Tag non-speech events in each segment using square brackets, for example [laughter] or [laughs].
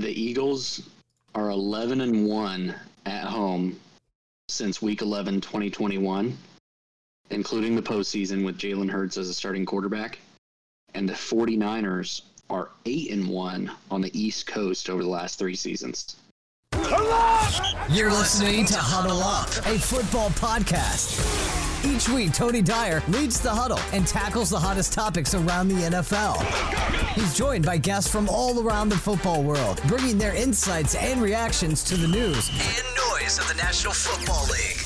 the Eagles are 11 and 1 at home since week 11, 2021, including the postseason with Jalen Hurts as a starting quarterback. And the 49ers are 8 and 1 on the East Coast over the last three seasons. You're listening to Huddle Up, a football podcast. Each week, Tony Dyer leads the huddle and tackles the hottest topics around the NFL. He's joined by guests from all around the football world, bringing their insights and reactions to the news and noise of the National Football League.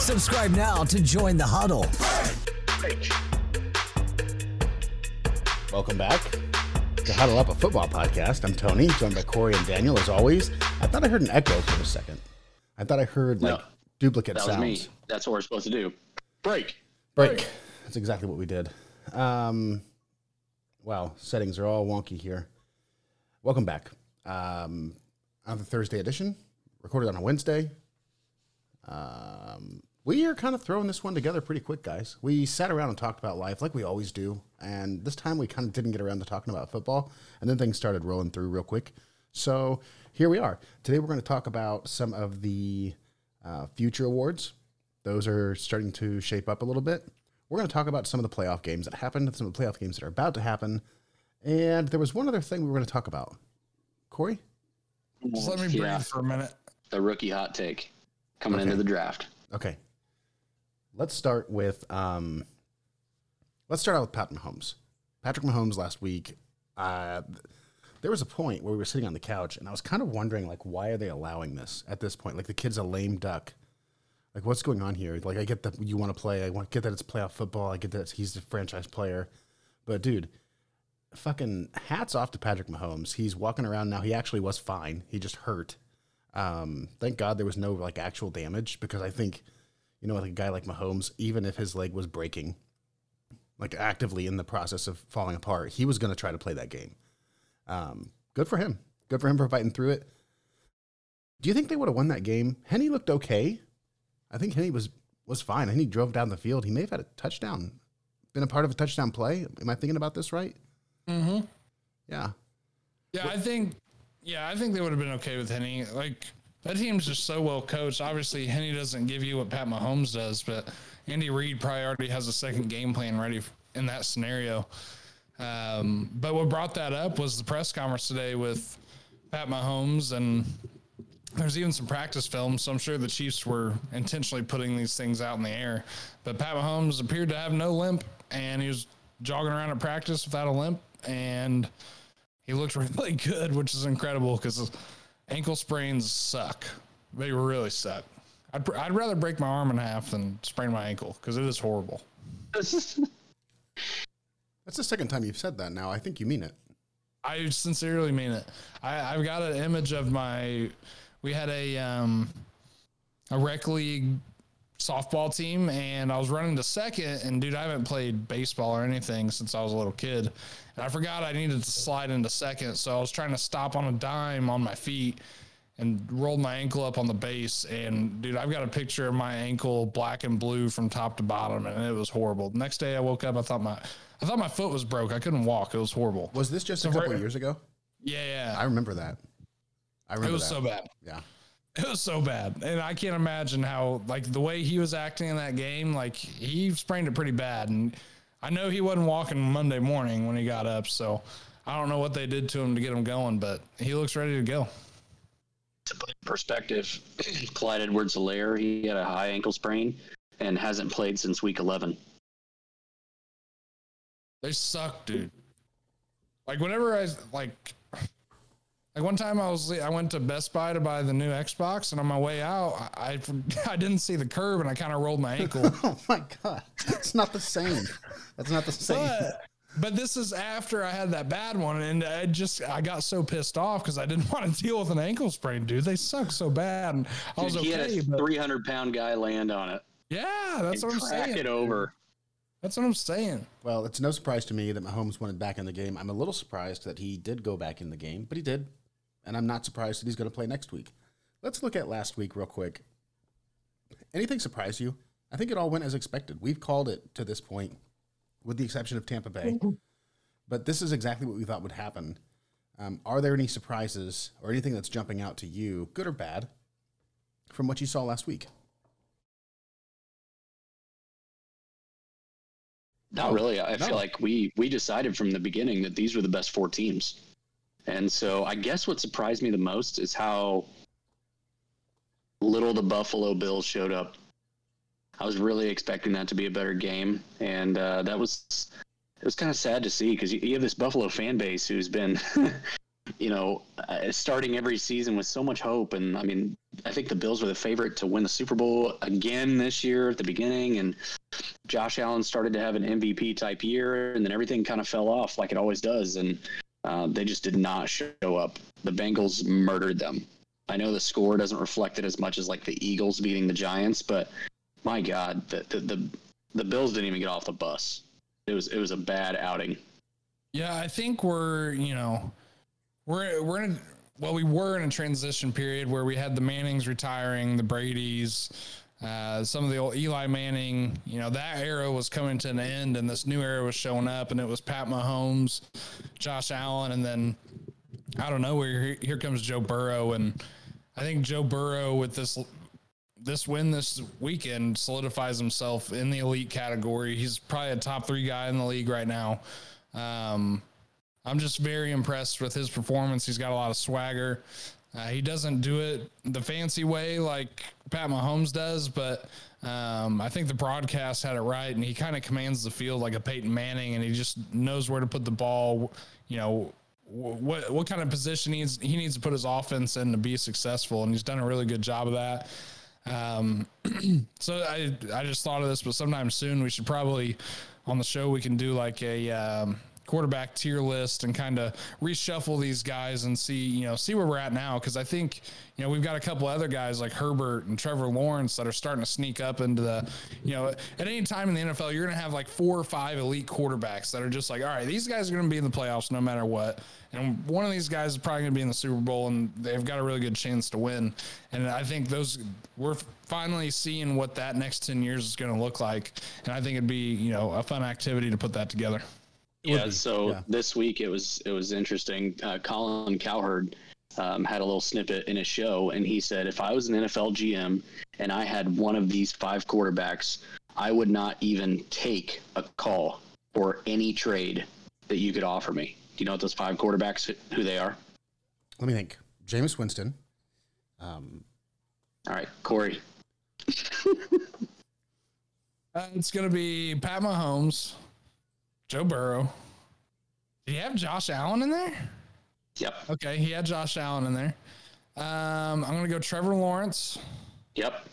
Subscribe now to join the huddle. Welcome back to Huddle Up, a football podcast. I'm Tony, joined by Corey and Daniel as always. I thought I heard an echo for a second. I thought I heard like No, duplicate That was sounds. me. That's what we're supposed to do. Break. Break. That's exactly what we did. Um, wow, settings are all wonky here. Welcome back. Um, on the Thursday edition, recorded on a Wednesday. Um, we are kind of throwing this one together pretty quick, guys. We sat around and talked about life like we always do, and this time we kind of didn't get around to talking about football, and then things started rolling through real quick. So here we are. Today we're going to talk about some of the uh, future awards. Those are starting to shape up a little bit. We're going to talk about some of the playoff games that happened, some of the playoff games that are about to happen, and there was one other thing we were going to talk about. Corey, Just let me breathe Yeah, for a minute. the rookie hot take coming Okay. into the draft. okay. Let's start with um, let's start out with Pat Mahomes. Patrick Mahomes last week. Uh, there was a point where we were sitting on the couch, and I was kind of wondering, like, why are they allowing this at this point? Like, the kid's a lame duck. Like, what's going on here? Like, I get that you want to play. I want get that it's playoff football. I get that he's a franchise player, but dude, fucking hats off to Patrick Mahomes. He's walking around now. He actually was fine. He just hurt. Um, thank God there was no like actual damage because I think, you know, like a guy like Mahomes, even if his leg was breaking, like actively in the process of falling apart, he was going to try to play that game. Um, good for him. Good for him for fighting through it. Do you think they would have won that game? Henne looked okay. I think Henne was was fine. Henne drove down the field. He may have had a touchdown, been a part of a touchdown play. Am I thinking about this right? Mm-hmm. Yeah. Yeah, I think. Yeah, I think they would have been okay with Henne. Like that team's just so well coached. Obviously, Henne doesn't give you what Pat Mahomes does, but Andy Reid probably already has a second game plan ready in that scenario. Um, but what brought that up was the press conference today with Pat Mahomes, and there's even some practice film. So I'm sure the Chiefs were intentionally putting these things out in the air. But Pat Mahomes appeared to have no limp, and he was jogging around at practice without a limp, and he looked [laughs] really good, which is incredible because ankle sprains suck. They really suck. I'd, I'd rather break my arm in half than sprain my ankle because it is horrible. [laughs] That's the second time you've said that now. I think you mean it. I sincerely mean it. I, I've got an image of my. We had a um, a rec league softball team, and I was running to second. And dude, I haven't played baseball or anything since I was a little kid, and I forgot I needed to slide into second. So I was trying to stop on a dime on my feet and rolled my ankle up on the base. And dude, I've got a picture of my ankle black and blue from top to bottom, and it was horrible. The next day I woke up, I thought my I thought my foot was broke. I couldn't walk. It was horrible. Was this just a couple right- years ago? Yeah, yeah. I remember that. I remember It was that. so bad. Yeah. It was so bad. And I can't imagine how like the way he was acting in that game, like he sprained it pretty bad. And I know he wasn't walking Monday morning when he got up, so I don't know what they did to him to get him going, but he looks ready to go. to put in perspective, [clears throat] Clyde Edwards-Helaire, he had a high ankle sprain and hasn't played since week 11. They suck, dude. Like whenever I like like one time I was I went to Best Buy to buy the new Xbox and on my way out I I, [laughs] I didn't see the curb and I kind of rolled my ankle. [laughs] Oh my god, it's not the same. That's not the same. But, but this is after I had that bad one, and I just I got so pissed off because I didn't [laughs] want to deal with an ankle sprain, dude. They suck so bad, and I was Dude, he had okay. a But 300 pound guy land on it yeah, that's and what I'm crack saying. it over. That's what I'm saying. Well, it's no surprise to me that Mahomes wanted back in the game. I'm a little surprised that he did go back in the game, but he did, and I'm not surprised that he's going to play next week. Let's look at last week real quick. Anything surprise you? I think it all went as expected. We've called it to this point, with the exception of Tampa Bay. But this is exactly what we thought would happen. Um, are there any surprises or anything that's jumping out to you, good or bad, from what you saw last week? Not really. I No. feel like we we decided from the beginning that these were the best four teams, and so I guess what surprised me the most is how little the Buffalo Bills showed up. I was really expecting that to be a better game, and uh, that was it was kind of sad to see because you, you have this Buffalo fan base who's been, [laughs] you know, uh, starting every season with so much hope, and I mean, I think the Bills were the favorite to win the Super Bowl again this year at the beginning, and Josh Allen started to have an MVP type year, and then everything kind of fell off like it always does, and uh, they just did not show up. The Bengals murdered them. I know the score doesn't reflect it as much as like the Eagles beating the Giants, but my God, the the the, the Bills didn't even get off the bus. It was it was a bad outing. Yeah, I think we're you know we're we're in a, well we were in a transition period where we had the Mannings retiring, the Brady's, uh, some of the old Eli Manning. You know that era was coming to an end, and this new era was showing up, and it was Pat Mahomes, Josh Allen, and then I don't know where here comes Joe Burrow, and I think Joe Burrow with this this win this weekend solidifies himself in the elite category. He's probably a top three guy in the league right now. Um, I'm just very impressed with his performance. He's got a lot of swagger. Uh, he doesn't do it the fancy way like Pat Mahomes does, but um, I think the broadcast had it right, and he kind of commands the field like a Peyton Manning, and he just knows where to put the ball. You know what what kind of position he needs he needs to put his offense in to be successful, and he's done a really good job of that. Um, [clears throat] so I I just thought of this, but sometime soon we should probably on the show we can do like a um, quarterback tier list and kind of reshuffle these guys and see you know see where we're at now. Because I think you know we've got a couple other guys like Herbert and Trevor Lawrence that are starting to sneak up into the you know at any time in the NFL you're gonna have like four or five elite quarterbacks that are just like all right these guys are gonna be in the playoffs no matter what. And one of these guys is probably gonna be in the Super Bowl and they've got a really good chance to win. And I think those we're finally seeing what that next 10 years is going to look like. And I think it'd be you know a fun activity to put that together. Yeah. be, So yeah. this week it was it was interesting. Uh, Colin Cowherd um, had a little snippet in a show, and he said, "If I was an NFL GM and I had one of these five quarterbacks, I would not even take a call or any trade that you could offer me." Do you know what those five quarterbacks who they are? Let me think. Jameis Winston. Um, All right, Corey. [laughs] Uh, it's going to be Pat Mahomes, Joe Burrow. Did you have Josh Allen in there? Yep. Okay, he had Josh Allen in there. Um, I'm going to go Trevor Lawrence. Yep.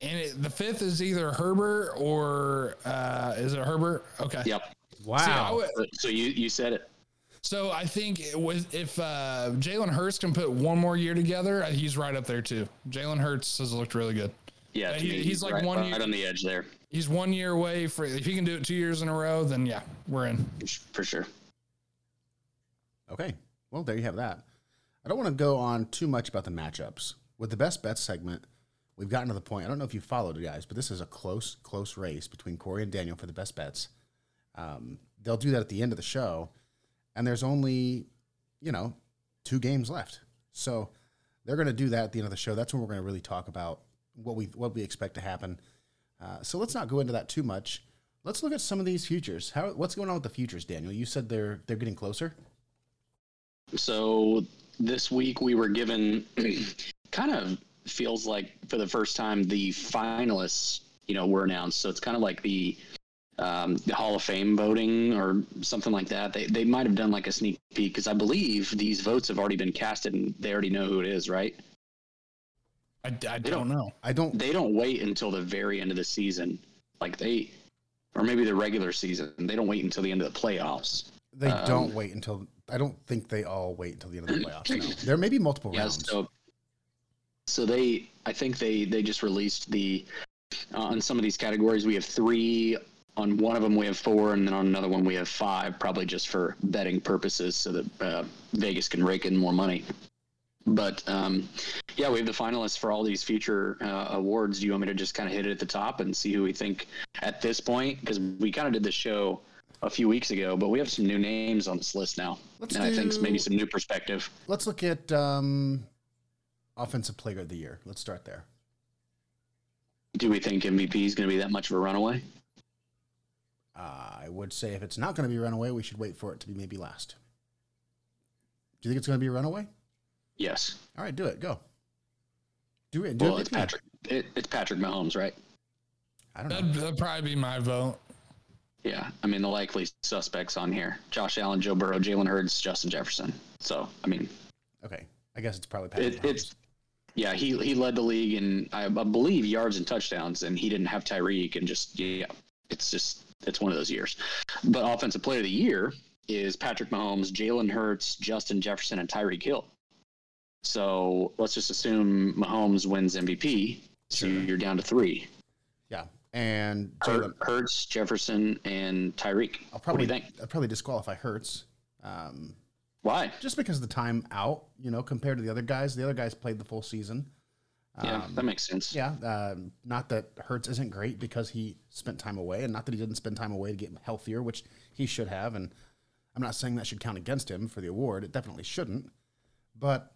And it, the fifth is either Herbert or uh, is it Herbert? Okay. Yep. wow. See, would- So you you said it. so I think it was, if uh, Jalen Hurts can put one more year together, uh, he's right up there too. Jalen Hurts has looked really good. Yeah, Yeah, he- me, he's like right, one right year- on the edge there He's one year away for if he can do it two years in a row, then yeah, we're in. for sure. Okay. Well, there you have that. I don't want to go on too much about the matchups. With the best bets segment, we've gotten to the point. I don't know if you followed, guys, but this is a close, close race between Corey and Daniel for the best bets. Um, they'll do that at the end of the show, and there's only, you know, two games left. So they're going to do that at the end of the show. That's when we're going to really talk about what we what we expect to happen. Uh, so let's not go into that too much. Let's look at some of these futures. How what's going on with the futures, Daniel? You said they're they're getting closer. So this week we were given [clears throat] kind of feels like for the first time the finalists, you know, were announced. So it's kind of like the um, the Hall of Fame voting or something like that. They they might have done like a sneak peek because I believe these votes have already been casted and they already know who it is, right? I, I don't- don't know. I don't. They don't wait until the very end of the season, like they, or maybe the regular season. They don't wait until the end of the playoffs. They Um, don't wait until. I don't think they all wait until the end of the playoffs. No. [clears throat] There may be multiple Yeah, rounds. so so they I think they they just released the uh, on some of these categories we have three on one of them we have four and then on another one we have five probably just for betting purposes so that uh, Vegas can rake in more money. But um, yeah, we have the finalists for all these future uh, awards. Do you want me to just kind of hit it at the top and see who we think at this point? Because we kind of did the show a few weeks ago, but we have some new names on this list now. Let's and I think maybe some new perspective. Let's look at um, offensive player of the year. Let's start there. Do we think MVP is going to be that much of a runaway? Uh, I would say if it's not going to be a runaway, we should wait for it to be maybe last. Do you think it's going to be a runaway? Yes. All right, do it. Go. Do it. Do Well, it. it's Patrick. It, it's Patrick Mahomes, right? I don't know. That'd, that'd probably be my vote. Yeah. I mean, the likely suspects on here: Josh Allen, Joe Burrow, Jalen Hurts, Justin Jefferson. So, I mean, Okay, I guess it's probably Patrick. it, Mahomes. it's yeah. He he led the league in I, I believe yards and touchdowns, and he didn't have Tyreek, and just yeah, it's just it's one of those years. But offensive player of the year is Patrick Mahomes, Jalen Hurts, Justin Jefferson, and Tyreek Hill. So let's just assume Mahomes wins MVP. So Sure. you're down to three: yeah, and Jalen. Hurts, Jefferson, and Tyreek. I'll what probably do you think? I'll probably disqualify Hurts. Um, Why? just because of the time out, you know, compared to the other guys. The other guys played the full season. Yeah, Um, that makes sense. Yeah, um, not that Hurts isn't great because he spent time away, and not that he didn't spend time away to get healthier, which he should have. And I'm not saying that should count against him for the award. It definitely shouldn't. But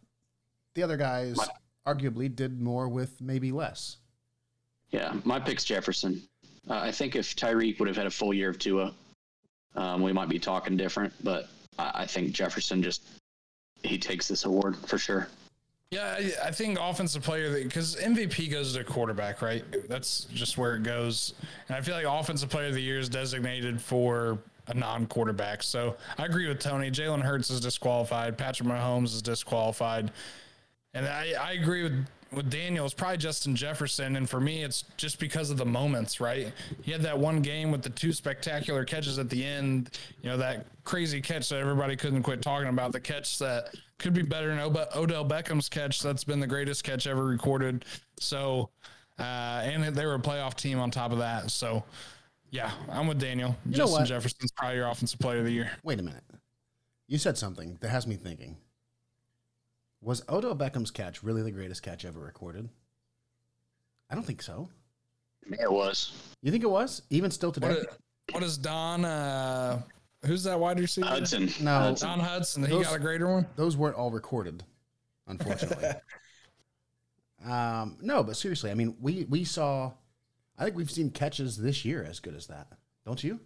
the other guys My- arguably did more with maybe less. Yeah, my pick's Jefferson. Uh, I think if Tyreek would have had a full year of Tua, um, we might be talking different. But I, I think Jefferson just he takes this award for sure. Yeah, I, I think offensive player because MVP goes to quarterback, right? That's just where it goes. And I feel like offensive player of the year is designated for a non-quarterback. So I agree with Tony. Jalen Hurts is disqualified. Patrick Mahomes is disqualified. And I, I agree with with Daniel. It's probably Justin Jefferson, and for me, it's just because of the moments, right? He had that one game with the two spectacular catches at the end. You know that crazy catch that everybody couldn't quit talking about. The catch that could be better than Odell Beckham's catch. That's been the greatest catch ever recorded. So, uh, and they were a playoff team on top of that. So, yeah, I'm with Daniel. know Justin? Jefferson's probably your offensive player of the year. Wait a minute. You said something that has me thinking. Was Odell Beckham's catch really the greatest catch ever recorded? I don't think so. It was You think it was? Even still today? What, what is Don? Uh, who's that wide receiver? Hutson. No. Hutson. Don Hutson. He got a greater one. those weren't all recorded, unfortunately. [laughs] um, no, but seriously, I mean, we we saw. I think we've seen catches this year as good as that, don't you?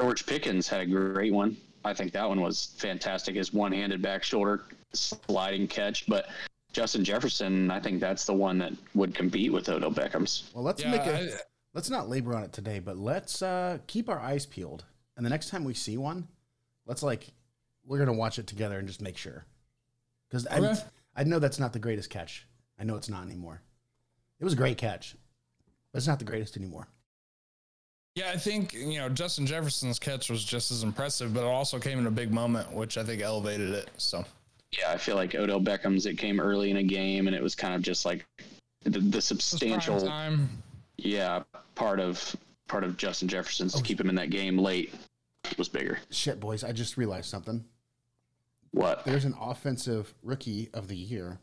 George Pickens had a great one. I think that one was fantastic. His one-handed back shoulder sliding catch, but. Justin Jefferson, I think that's the one that would compete with Odell Beckham's. Well, let's Yeah, make a, I- let's not labor on it today, but let's uh, keep our eyes peeled, and the next time we see one, let's like we're gonna watch it together and just make sure, because I Okay. I know that's not the greatest catch. I know it's not anymore. It was a great catch, but it's not the greatest anymore. Yeah, I think you know Justin Jefferson's catch was just as impressive, but it also came in a big moment, which I think elevated it. So Yeah, I feel like Odell Beckham's it came early in a game and it was kind of just like the, the It was prime substantial time. yeah part of part of Justin Jefferson's Oh. to keep him in that game late was bigger. Shit, boys! I just realized something. What? There's an offensive rookie of the year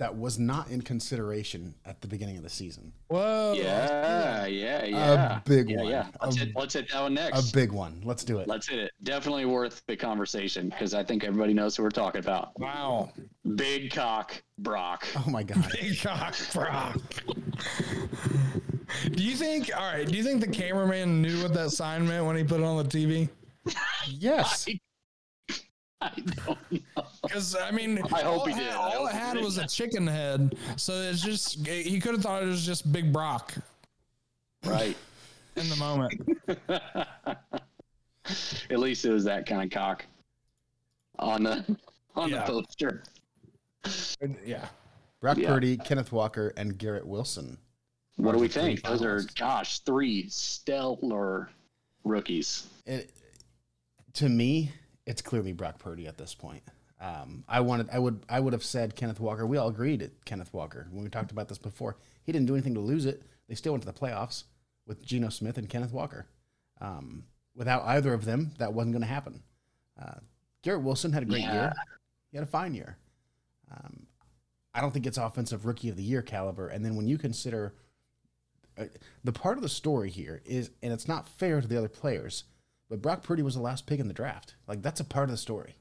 that was not in consideration at the beginning of the season. Whoa! Yeah, yeah, yeah. A big yeah, one. Yeah. Let's, A- hit, let's hit that one next. A big one. Let's do it. Let's hit it. Definitely worth the conversation because I think everybody knows who we're talking about. Wow. Big cock Brock. Oh my god. [laughs] Big cock Brock. do you think? All right. Do you think the cameraman knew what that sign meant when he put it on the TV? Yes. I don't know. [laughs] Because I mean, I hope all he it did. had- all it he had was a chicken head, so it's just he could have thought it was just Big Brock Right. [laughs] in the moment. [laughs] At least it was that kind of cock on the on Yeah. the poster. yeah. Brock Yeah. Purdy, Kenneth Walker, and Garrett Wilson. What do we Those are three think? Those are gosh, three stellar rookies. It, to me, it's clearly Brock Purdy at this point. Um, I wanted, I would, I would have said Kenneth Walker. We all agreed at Kenneth Walker when we talked about this before. He didn't do anything to lose it. They still went to the playoffs with Geno Smith and Kenneth Walker. Um, without either of them, that wasn't going to happen. Uh, Garrett Wilson had a great Yeah. year. He had a fine year. Um, I don't think it's offensive rookie of the year caliber. And then when you consider uh, the part of the story here is, and it's not fair to the other players, but Brock Purdy was the last pick in the draft. Like that's a part of the story.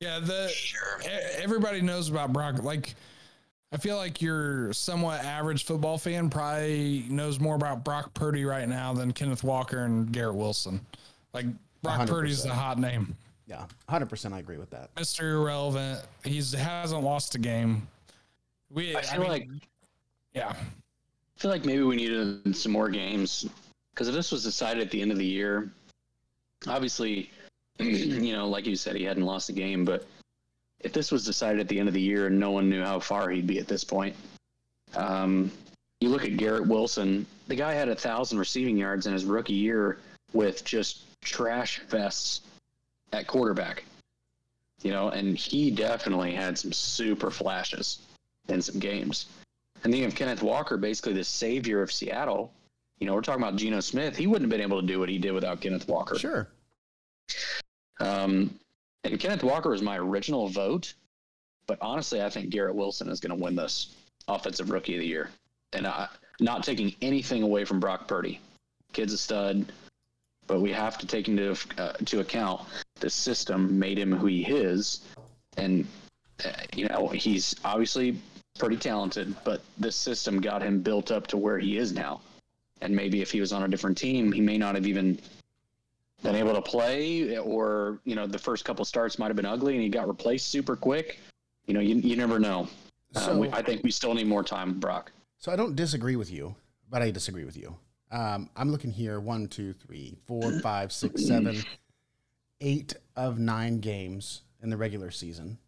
Yeah, the e- everybody knows about Brock. Like, I feel like your somewhat average football fan probably knows more about Brock Purdy right now than Kenneth Walker and Garrett Wilson. Like, Brock 100%. Purdy's the hot name, Yeah, hundred percent. I agree with that. Mister Irrelevant. He's hasn't lost a game. We, I feel mean, like yeah, I feel like maybe we needed some more games because if this was decided at the end of the year. Obviously, [clears throat] you know, like you said, he hadn't lost a game, but if this was decided at the end of the year and no one knew how far he'd be at this point, um, you look at Garrett Wilson. The guy had a thousand receiving yards in his rookie year with just trash vests at quarterback. You know, and he definitely had some super flashes in some games. And then you have Kenneth Walker, basically the savior of Seattle. You know, we're talking about Geno Smith. He wouldn't have been able to do what he did without Kenneth Walker. Sure. Um, and Kenneth Walker was my original vote, but honestly, I think Garrett Wilson is going to win this Offensive Rookie of the Year. And I, not taking anything away from Brock Purdy, kid's a stud, but we have to take into uh, to account the system made him who he is, and uh, you know he's obviously pretty talented, but the system got him built up to where he is now. And maybe if he was on a different team, he may not have even been able to play, or you know, the first couple starts might have been ugly, and he got replaced super quick. You know, you, you never know. So- um, we, I think we still need more time, Brock. So I don't disagree with you, but I disagree with you. Um, I'm looking here one, two, three, four, five, six, seven, eight of nine games in the regular season,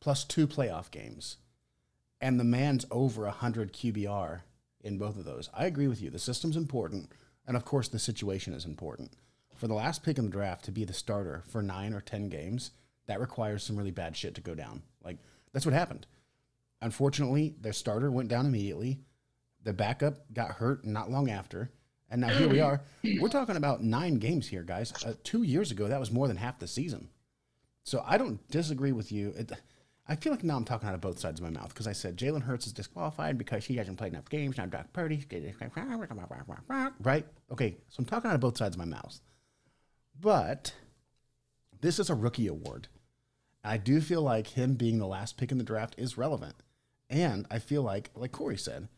plus two playoff games. And the man's over 100 QBR in both of those. I agree with you. The system's important. And of course, the situation is important. For the last pick in the draft to be the starter for nine or 10 games, that requires some really bad shit to go down. Like, that's what happened. Unfortunately, their starter went down immediately. The backup got hurt not long after. And now here we are. [clears throat] We're talking about nine games here, guys. Uh, two years ago, that was more than half the season. So I don't disagree with you. It, I feel like now I'm talking out of both sides of my mouth because I said Jalen Hurts is disqualified because he hasn't played enough games. Now Brock Purdy, right? Okay, so I'm talking out of both sides of my mouth. But this is a rookie award. I do feel like him being the last pick in the draft is relevant. And I feel like, like Corey said,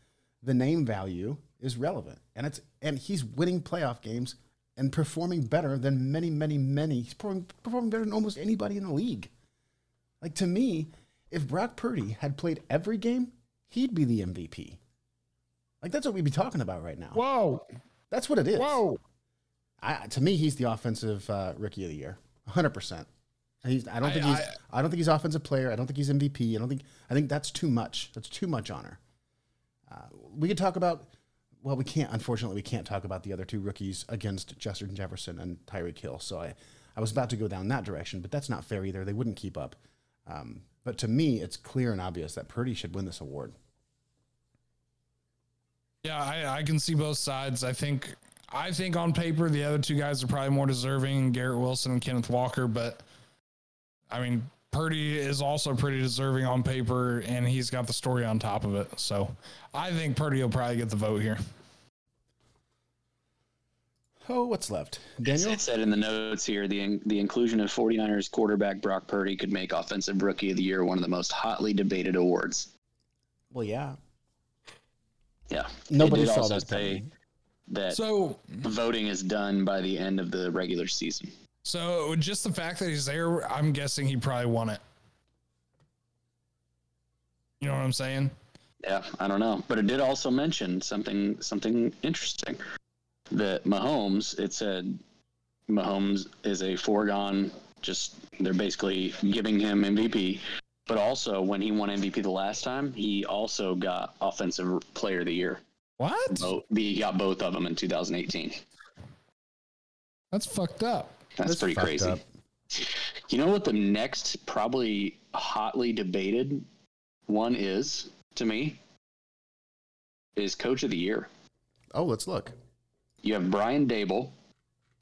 the name value is relevant. And it's and he's winning playoff games and performing better than many, many, many. He's performing, performing better than almost anybody in the league. Like to me, if Brock Purdy had played every game, he'd be the MVP. Like that's what we'd be talking about right now. whoa, That's what it is. whoa. I, to me, he's the offensive uh, rookie of the year, hundred percent. He's. I don't I- think he's. I- I, don't think he's offensive player. I don't think he's MVP. I don't think. I think that's too much. That's too much honor. Uh, we could talk about. Well, we can't. Unfortunately, we can't talk about the other two rookies against Justin Jefferson and Tyreek Hill. So I, I was about to go down that direction, but that's not fair either. They wouldn't keep up. Um, but to me, it's clear and obvious that Purdy should win this award. Yeah, I, I can see both sides. I think I think on paper the other two guys are probably more deserving, Garrett Wilson and Kenneth Walker, but I mean Purdy is also pretty deserving on paper and he's got the story on top of it. So I think Purdy will probably get the vote here. Oh, what's left? Daniel. It said in the notes here the in, the inclusion of 49ers quarterback Brock Purdy could make Offensive Rookie of the Year one of the most hotly debated awards. Well, yeah. Yeah. Nobody it saw also that say that So voting is done by the end of the regular season. so just the fact that he's there, I'm guessing he probably won it. You know what I'm saying? Yeah, I don't know, but it did also mention something something interesting. That Mahomes, it said Mahomes is a foregone. Just they're basically giving him MVP, but also when he won MVP the last time, he also got Offensive Player of the Year. What? Both, he got both of them in 2018. That's fucked up. That's, That's pretty crazy. up. You know what the next probably hotly debated one is to me is Coach of the Year. Oh, let's look. You have Brian Daboll,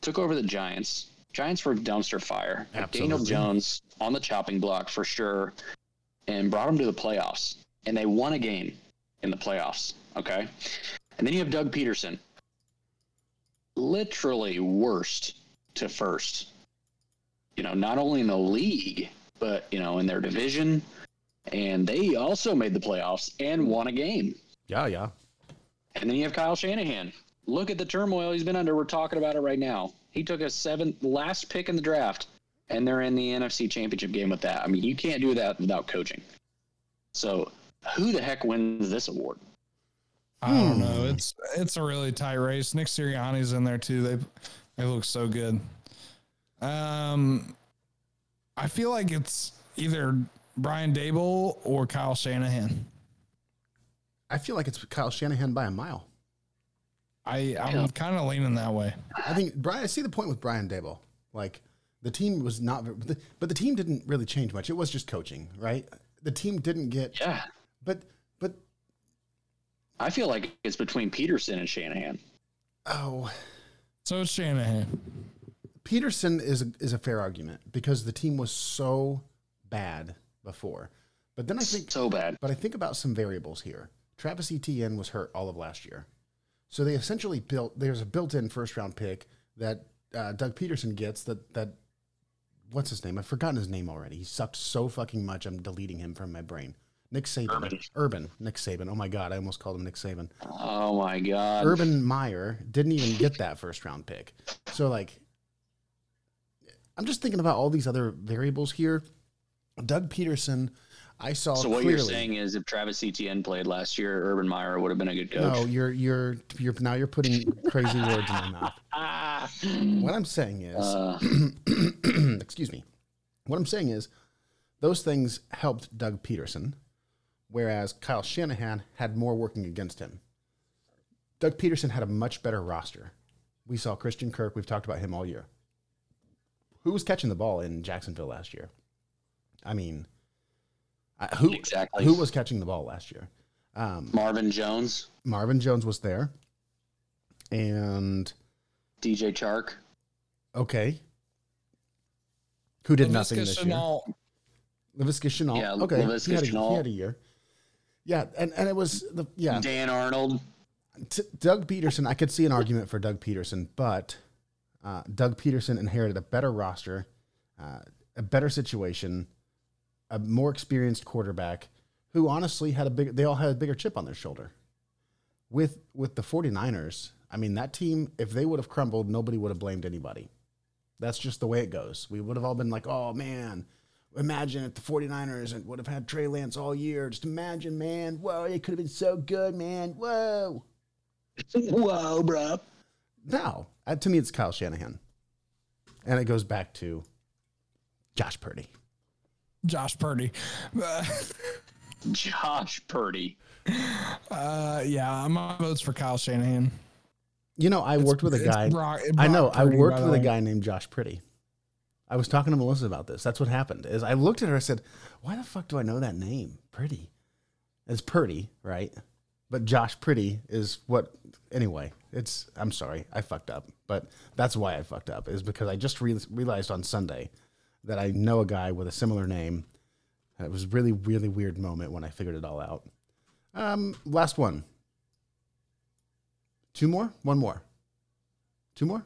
took over the Giants. Giants were dumpster fire. Daniel Jones on the chopping block for sure, and brought them to the playoffs. And they won a game in the playoffs. Okay, and then you have Doug Pederson, literally worst to first. You know, not only in the league, but you know, in their division, and they also made the playoffs and won a game. Yeah, yeah. And then you have Kyle Shanahan. Look at the turmoil he's been under. We're talking about it right now. He took a seventh last pick in the draft, and they're in the NFC Championship game with that. I mean, you can't do that without coaching. So, who the heck wins this award? I don't know. It's it's a really tight race. Nick Sirianni's in there too. They they look so good. Um, I feel like it's either Brian Daboll or Kyle Shanahan. I feel like it's Kyle Shanahan by a mile. I I'm Yeah. kind of leaning that way. I think Brian. I see the point with Brian Daboll. Like the team was not, but the, team didn't really change much. It was just coaching, right? The team didn't get, Yeah, but but I feel like it's between Pederson and Shanahan. oh, So it's Shanahan. Pederson is a, is a fair argument because the team was so bad before. But then I think So bad. But I think about some variables here. Travis Etienne was hurt all of last year. So they essentially built, there's a built in first round pick that uh, Doug Pederson gets that, that, what's his name? I've forgotten his name already. He sucked so fucking much, I'm deleting him from my brain. Nick Saban. Urban. Urban. Nick Saban. Oh my God, I almost called him Nick Saban. Oh my god. Urban Meyer didn't even get that first round pick. So like I'm just thinking about all these other variables here. Doug Pederson, I saw So what clearly. you're saying is, if Travis Etienne played last year, Urban Meyer would have been a good coach. No, you're you're you're now you're putting crazy words in my mouth. [laughs] Ah. What I'm saying is, Uh, [clears throat] excuse me. What I'm saying is, those things helped Doug Pederson, whereas Kyle Shanahan had more working against him. Doug Pederson had a much better roster. We saw Christian Kirk. We've talked about him all year. Who was catching the ball in Jacksonville last year? I mean, I- who Exactly. who was catching the ball last year? Um, Marvin Jones, Marvin Jones was there, and DJ Chark. okay, who did Laviska nothing this year? Shenault, Laviska Shenault. Yeah, okay, Laviska he, had a, he had a year. Yeah, and, and it was the yeah Dan Arnold. T- Doug Pederson. I could see an argument for Doug Pederson, but uh, Doug Pederson inherited a better roster, uh, a better situation, a more experienced quarterback, who honestly had a big. They all had a bigger chip on their shoulder. With with the 49ers, I mean that team. If they would have crumbled, nobody would have blamed anybody. That's just the way it goes. We would have all been like, "Oh man, imagine if the 49ers and would have had Trey Lance all year. Just imagine, man. Whoa, it could have been so good, man. Whoa." [laughs] Whoa, bro. No, uh, to me, it's Kyle Shanahan, and it goes back to Josh Purdy. Josh Purdy. [laughs] Josh Purdy. uh, yeah, my vote's for Kyle Shanahan. You know, I worked with a guy. Brock- I know. Brock I worked with a guy named Josh Purdy. I was talking to Melissa about this. That's what happened. Is I looked at her. I said, "Why the fuck do I know that name? Purdy. It's Purdy, right? But Josh Purdy is what? Anyway, it's. I'm sorry, I fucked up. But that's why I fucked up is because I just re- realized on Sunday that I know a guy with a similar name. It was really, really weird moment when I figured it all out. Um, last one. Two more. One more. Two more.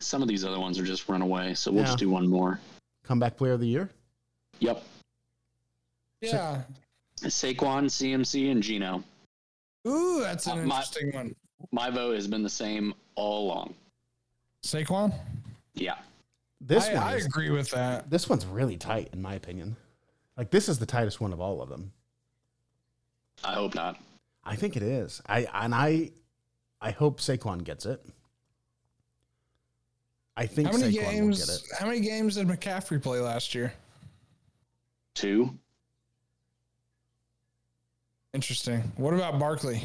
Some of these other ones are just run away, so we'll Yeah. just do one more. Comeback player of the year. Yep. Yeah. Saquon, CMC, and Geno. Ooh, that's an Uh, my- interesting one. My vote has been the same all along. Saquon. Yeah. This I, one. I is, agree with that. This one's really tight, in my opinion. Like this is the tightest one of all of them. I hope not. I think it is. I and I, I hope Saquon gets it. I think How many Saquon will get games? it. How many games did McCaffrey play last year? Two. Interesting. What about Barkley?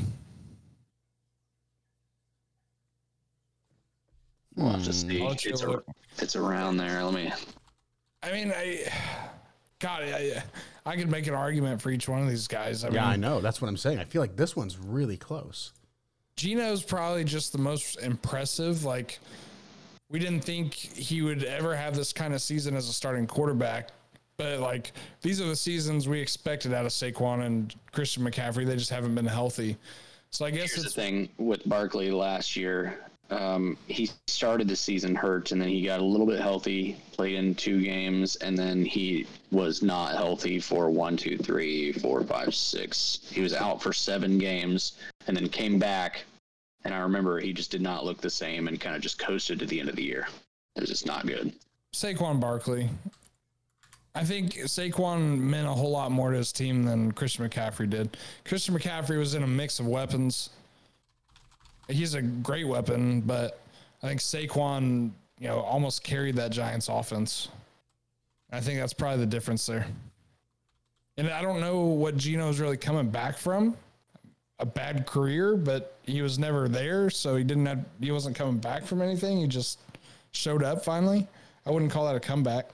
We'll have to Hmm. see. I'll let you It's, a, it's around there. Let me. I mean, I, God, I, I could make an argument for each one of these guys. I Yeah, I know. That's what I'm saying. I feel like this one's really close. Geno's probably just the most impressive. Like, we didn't think he would ever have this kind of season as a starting quarterback. But like these are the seasons we expected out of Saquon and Christian McCaffrey. They just haven't been healthy. So I guess Here's the thing with Barkley last year. Um, he started the season hurt, and then he got a little bit healthy, played in two games, and then he was not healthy for one, two, three, four, five, six. He was out for seven games, and then came back. And I remember he just did not look the same, and kind of just coasted to the end of the year. It was just not good. Saquon Barkley. I think Saquon meant a whole lot more to his team than Christian McCaffrey did. Christian McCaffrey was in a mix of weapons. He's a great weapon, but I think Saquon, you know, almost carried that Giants offense. I think that's probably the difference there. And I don't know what Geno's really coming back from. A bad career, but he was never there, so he didn't have he wasn't coming back from anything. He just showed up finally. I wouldn't call that a comeback.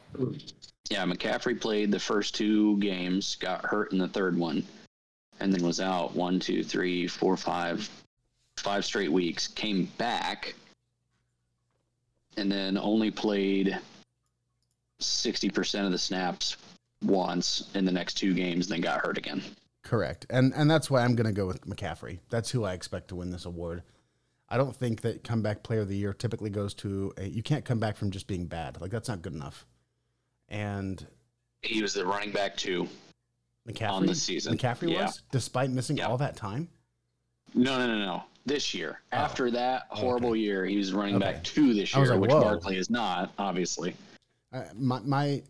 Yeah, McCaffrey played the first two games, got hurt in the third one, and then was out one, two, three, four, five, five straight weeks. Came back, and then only played sixty percent of the snaps once in the next two games, then got hurt again. Correct. And and that's why I'm going to go with McCaffrey. That's who I expect to win this award. I don't think that comeback player of the year typically goes to a you can't come back from just being bad. Like that's not good enough. And He was the running back too. McCaffrey On the season. McCaffrey Yeah. was despite missing Yeah. all that time. No, no, no, no. This year, after that horrible year, he was running Oh. Okay. back two this year, like, which whoa. Barkley is not, obviously. Uh, my my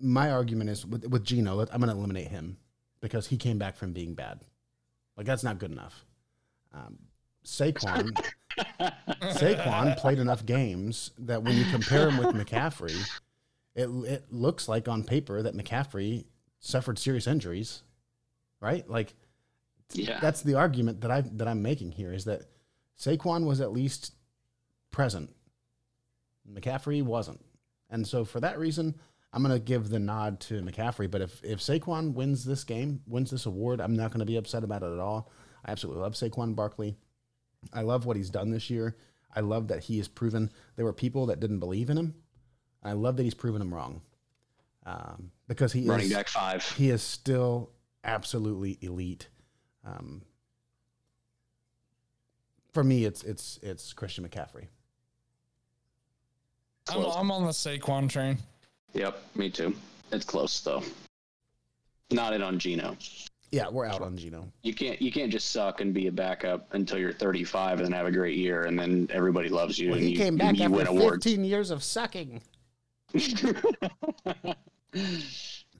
my argument is with with Geno. I'm going to eliminate him because he came back from being bad. Like that's not good enough. Um, Saquon [laughs] Saquon played enough games that when you compare him with McCaffrey, it it looks like on paper that McCaffrey suffered serious injuries, right? Like Yeah. that's the argument that I that I'm making here is that Saquon was at least present. McCaffrey wasn't. And so for that reason, I'm going to give the nod to McCaffrey, but if if Saquon wins this game, wins this award, I'm not going to be upset about it at all. I absolutely love Saquon Barkley. I love what he's done this year. I love that he has proven there were people that didn't believe in him. I love that he's proven them wrong. Um, because he running is, back five. he is still absolutely elite. Um, for me, it's it's it's Christian McCaffrey. I'm, I'm on the Saquon train. Yep, me too. It's close though. Not in on Geno. Yeah, we're out on Geno. You can't you can't just suck and be a backup until you're 35 and then have a great year and then everybody loves you and you, and you win awards. years of sucking. [laughs]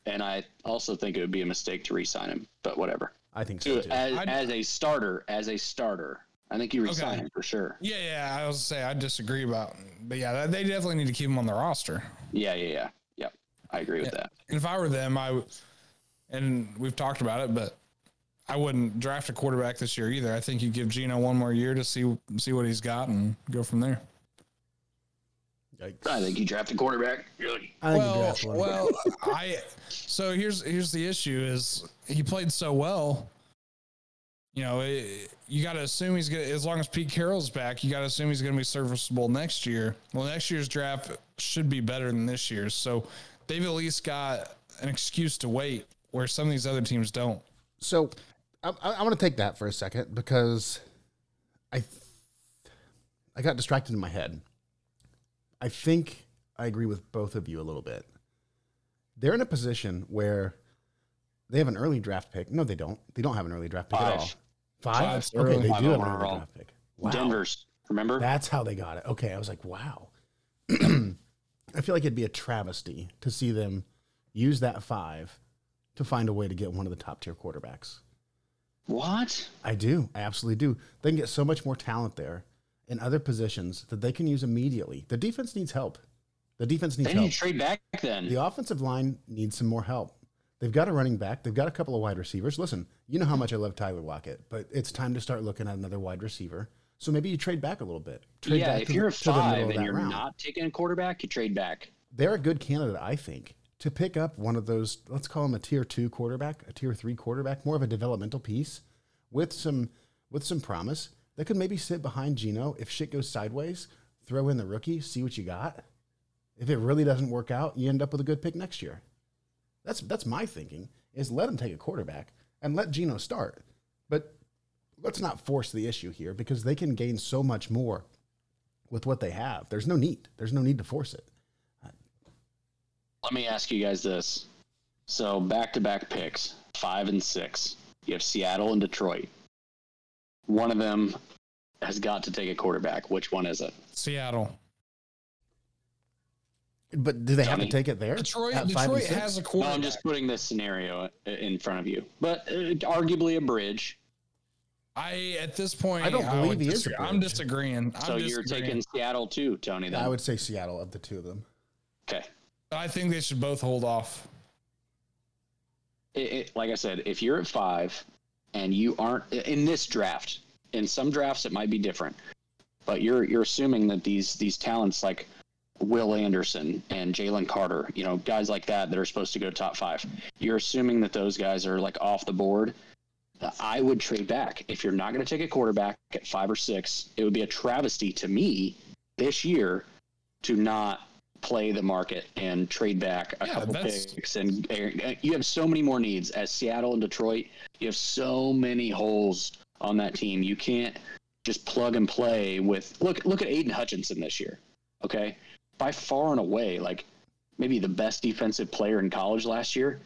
and I also think it would be a mistake to re-sign him, but whatever. I think so too. as, as a starter, as a starter. I think you re-sign Okay. him for sure. Yeah, yeah. I was say I disagree about, but yeah, they definitely need to keep him on the roster. Yeah, yeah, yeah. Yep. I agree with Yeah. that. And if I were them, I would, and we've talked about it, but I wouldn't draft a quarterback this year either. I think you give Geno one more year to see see what he's got and go from there. Yikes. I think you draft a quarterback. Really. I think you well, draft one. well, I so here's here's the issue is he played so well. You know, it, you got to assume he's gonna as long as Pete Carroll's back, you got to assume he's going to be serviceable next year. Well, next year's draft should be better than this year's, so they've at least got an excuse to wait, where some of these other teams don't. So I, I, I want to take that for a second because I I got distracted in my head. I think I agree with both of you a little bit. They're in a position where they have an early draft pick. No, they don't. They don't have an early draft pick at all. Five. Five. Okay, they Five do have an early overall. draft pick. Wow. Denver's. Remember? That's how they got it. Okay, I was like, wow. [clears throat] I feel like it'd be a travesty to see them use that five to find a way to get one of the top tier quarterbacks. what? I do. I absolutely do. They can get so much more talent there in other positions that they can use immediately. The defense needs help. The defense needs They help. need to trade back then. The offensive line needs some more help. They've got a running back. They've got a couple of wide receivers. Listen, you know how much I love Tyler Lockett, but it's time to start looking at another wide receiver. So maybe you trade back a little bit. Trade yeah, back if to you're the, a five and you're round. not taking a quarterback, you trade back. They're a good candidate, I think, to pick up one of those. Let's call him a tier two quarterback, a tier three quarterback, more of a developmental piece with some with some promise that could maybe sit behind Geno if shit goes sideways. Throw in the rookie, see what you got. If it really doesn't work out, you end up with a good pick next year. That's that's my thinking. Is let him take a quarterback and let Geno start, but let's not force the issue here because they can gain so much more with what they have. There's no need. There's no need to force it. Let me ask you guys this. So back to back picks, five and six. You have Seattle and Detroit. One of them has got to take a quarterback. Which one is it? Seattle. But do they have to take it there? Detroit. at five and Detroit has a No, quarterback. I'm just putting this scenario in front of you, but uh, arguably a bridge. I at this point, I don't believe would he is a disagree. I'm disagreeing. I'm So you're taking Seattle too, Tony. Then I would say Seattle of the two of them. okay. I think they should both hold off. It, it, like I said, if you're at five and you aren't in this draft, in some drafts it might be different, but you're you're assuming that these these talents like Will Anderson and Jalen Carter, you know, guys like that that are supposed to go top five, you're assuming that those guys are like off the board. I would trade back if you're not going to take a quarterback at five or six. It would be a travesty to me this year to not play the market and trade back a Yeah, couple that's- picks and and you have so many more needs as Seattle and Detroit. You have so many holes on that team. You can't just plug and play with look look at Aiden Hutchinson this year okay? By far and away like maybe the best defensive player in college last year.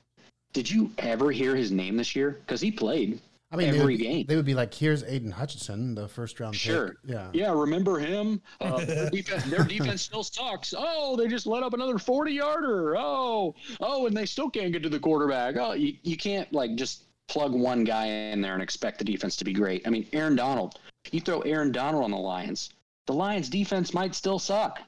Did you ever hear his name this year? Because he played I mean, they every would, game They would be like, here's Aiden Hutchinson, the first round Sure. pick. Yeah. Yeah, remember him? Uh, [laughs] their, defense, their defense still sucks. Oh, they just let up another 40 yarder. Oh, oh, and they still can't get to the quarterback. Oh, you, you can't like just plug one guy in there and expect the defense to be great. I mean, Aaron Donald, you throw Aaron Donald on the Lions, the Lions defense might still suck.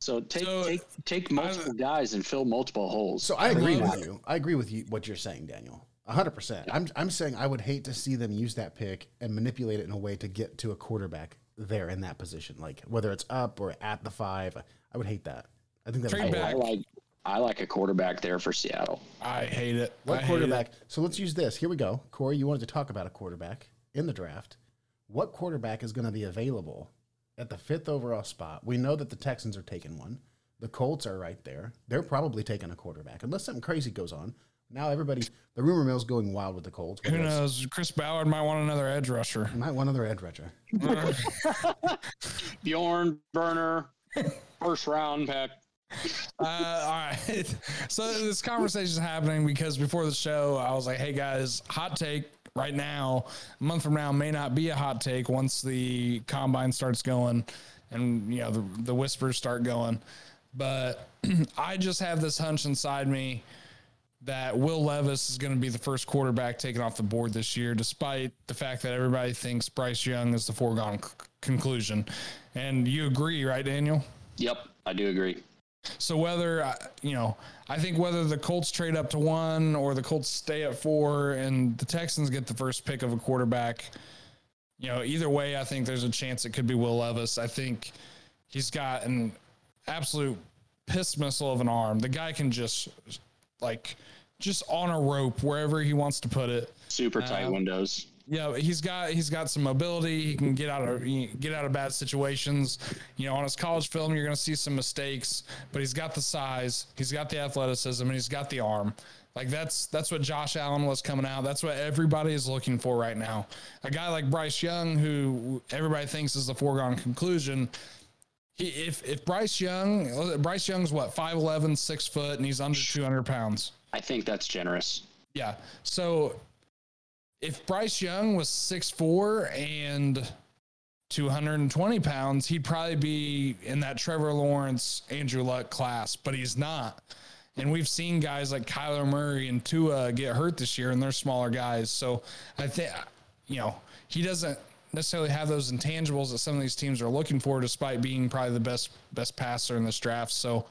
So take So, take take multiple guys and fill multiple holes. So I agree with you. I agree with you what you're saying, Daniel. Hundred percent. I'm I'm saying I would hate to see them use that pick and manipulate it in a way to get to a quarterback there in that position. Like whether it's up or at the five. I would hate that. I think that Trade would I, I back. like I like a quarterback there for Seattle. I hate it. I What hate quarterback? So let's use this. Here we go. Corey, you wanted to talk about a quarterback in the draft. What quarterback is going to be available at the fifth overall spot? We know that the Texans are taking one. The Colts are right there. They're probably taking a quarterback, unless something crazy goes on. Now everybody, the rumor mill's going wild with the Colts. Who knows? Chris Ballard might want another edge rusher. Might one other edge rusher. [laughs] Bjorn Werner, first round pick. Uh, all right. [laughs] So this conversation is happening because before the show, I was like, "Hey guys, hot take right now. A month from now may not be a hot take once the combine starts going, and you know the the whispers start going." But [clears throat] I just have this hunch inside me that Will Levis is going to be the first quarterback taken off the board this year, despite the fact that everybody thinks Bryce Young is the foregone c- conclusion. And you agree, right, Daniel? Yep, I do agree. So whether uh, you know, I think whether the Colts trade up to one or the Colts stay at four and the Texans get the first pick of a quarterback, you know, either way, I think there's a chance it could be Will Levis. I think he's got an absolute piss missile of an arm. The guy can just like just on a rope wherever he wants to put it. Super tight Um, windows. Yeah, he's got he's got some mobility. He can get out of get out of bad situations. You know, on his college film, you're going to see some mistakes, but he's got the size, he's got the athleticism, and he's got the arm. Like that's that's what Josh Allen was coming out. That's what everybody is looking for right now. A guy like Bryce Young, who everybody thinks is the foregone conclusion. He, if if Bryce Young, Bryce Young's what 5'11", 6 foot, and he's under two hundred pounds. I think that's generous. Yeah. So if Bryce Young was 6'4 and 220 pounds, he'd probably be in that Trevor Lawrence, Andrew Luck class, but he's not. And we've seen guys like Kyler Murray and Tua get hurt this year, and they're smaller guys. So I think, you know, he doesn't necessarily have those intangibles that some of these teams are looking for, despite being probably the best best passer in this draft. So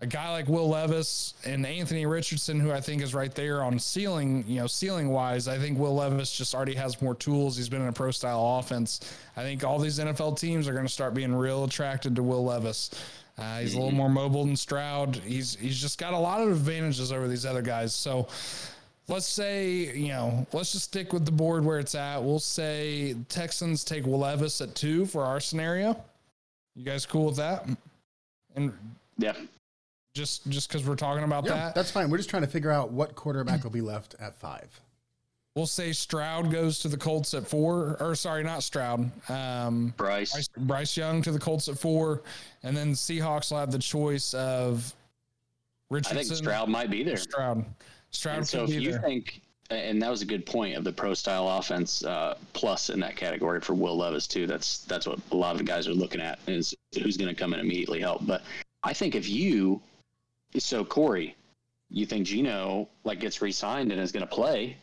a guy like Will Levis and Anthony Richardson, who I think is right there on ceiling, you know, ceiling wise, I think Will Levis just already has more tools. He's been in a pro style offense. I think all these NFL teams are going to start being real attracted to Will Levis. Uh, he's a little more mobile than Stroud. He's he's just got a lot of advantages over these other guys. So let's say you know let's just stick with the board where it's at. We'll say Texans take Will Levis at two for our scenario. You guys cool with that? And Yeah. Just just because we're talking about Yeah, that. that's fine. We're just trying to figure out what quarterback will be left at five. we'll say Stroud goes to the Colts at four, or sorry, not Stroud. Um, Bryce. Bryce, Bryce Young to the Colts at four, and then the Seahawks will have the choice of Richardson. I think Stroud might be there. Stroud. Stroud And so could if be you there. think, and that was a good point of the pro style offense uh, plus in that category for Will Levis too. That's that's what a lot of the guys are looking at is who's going to come and immediately help. But I think if you, so Corey, you think Geno like gets re-signed and is going to play,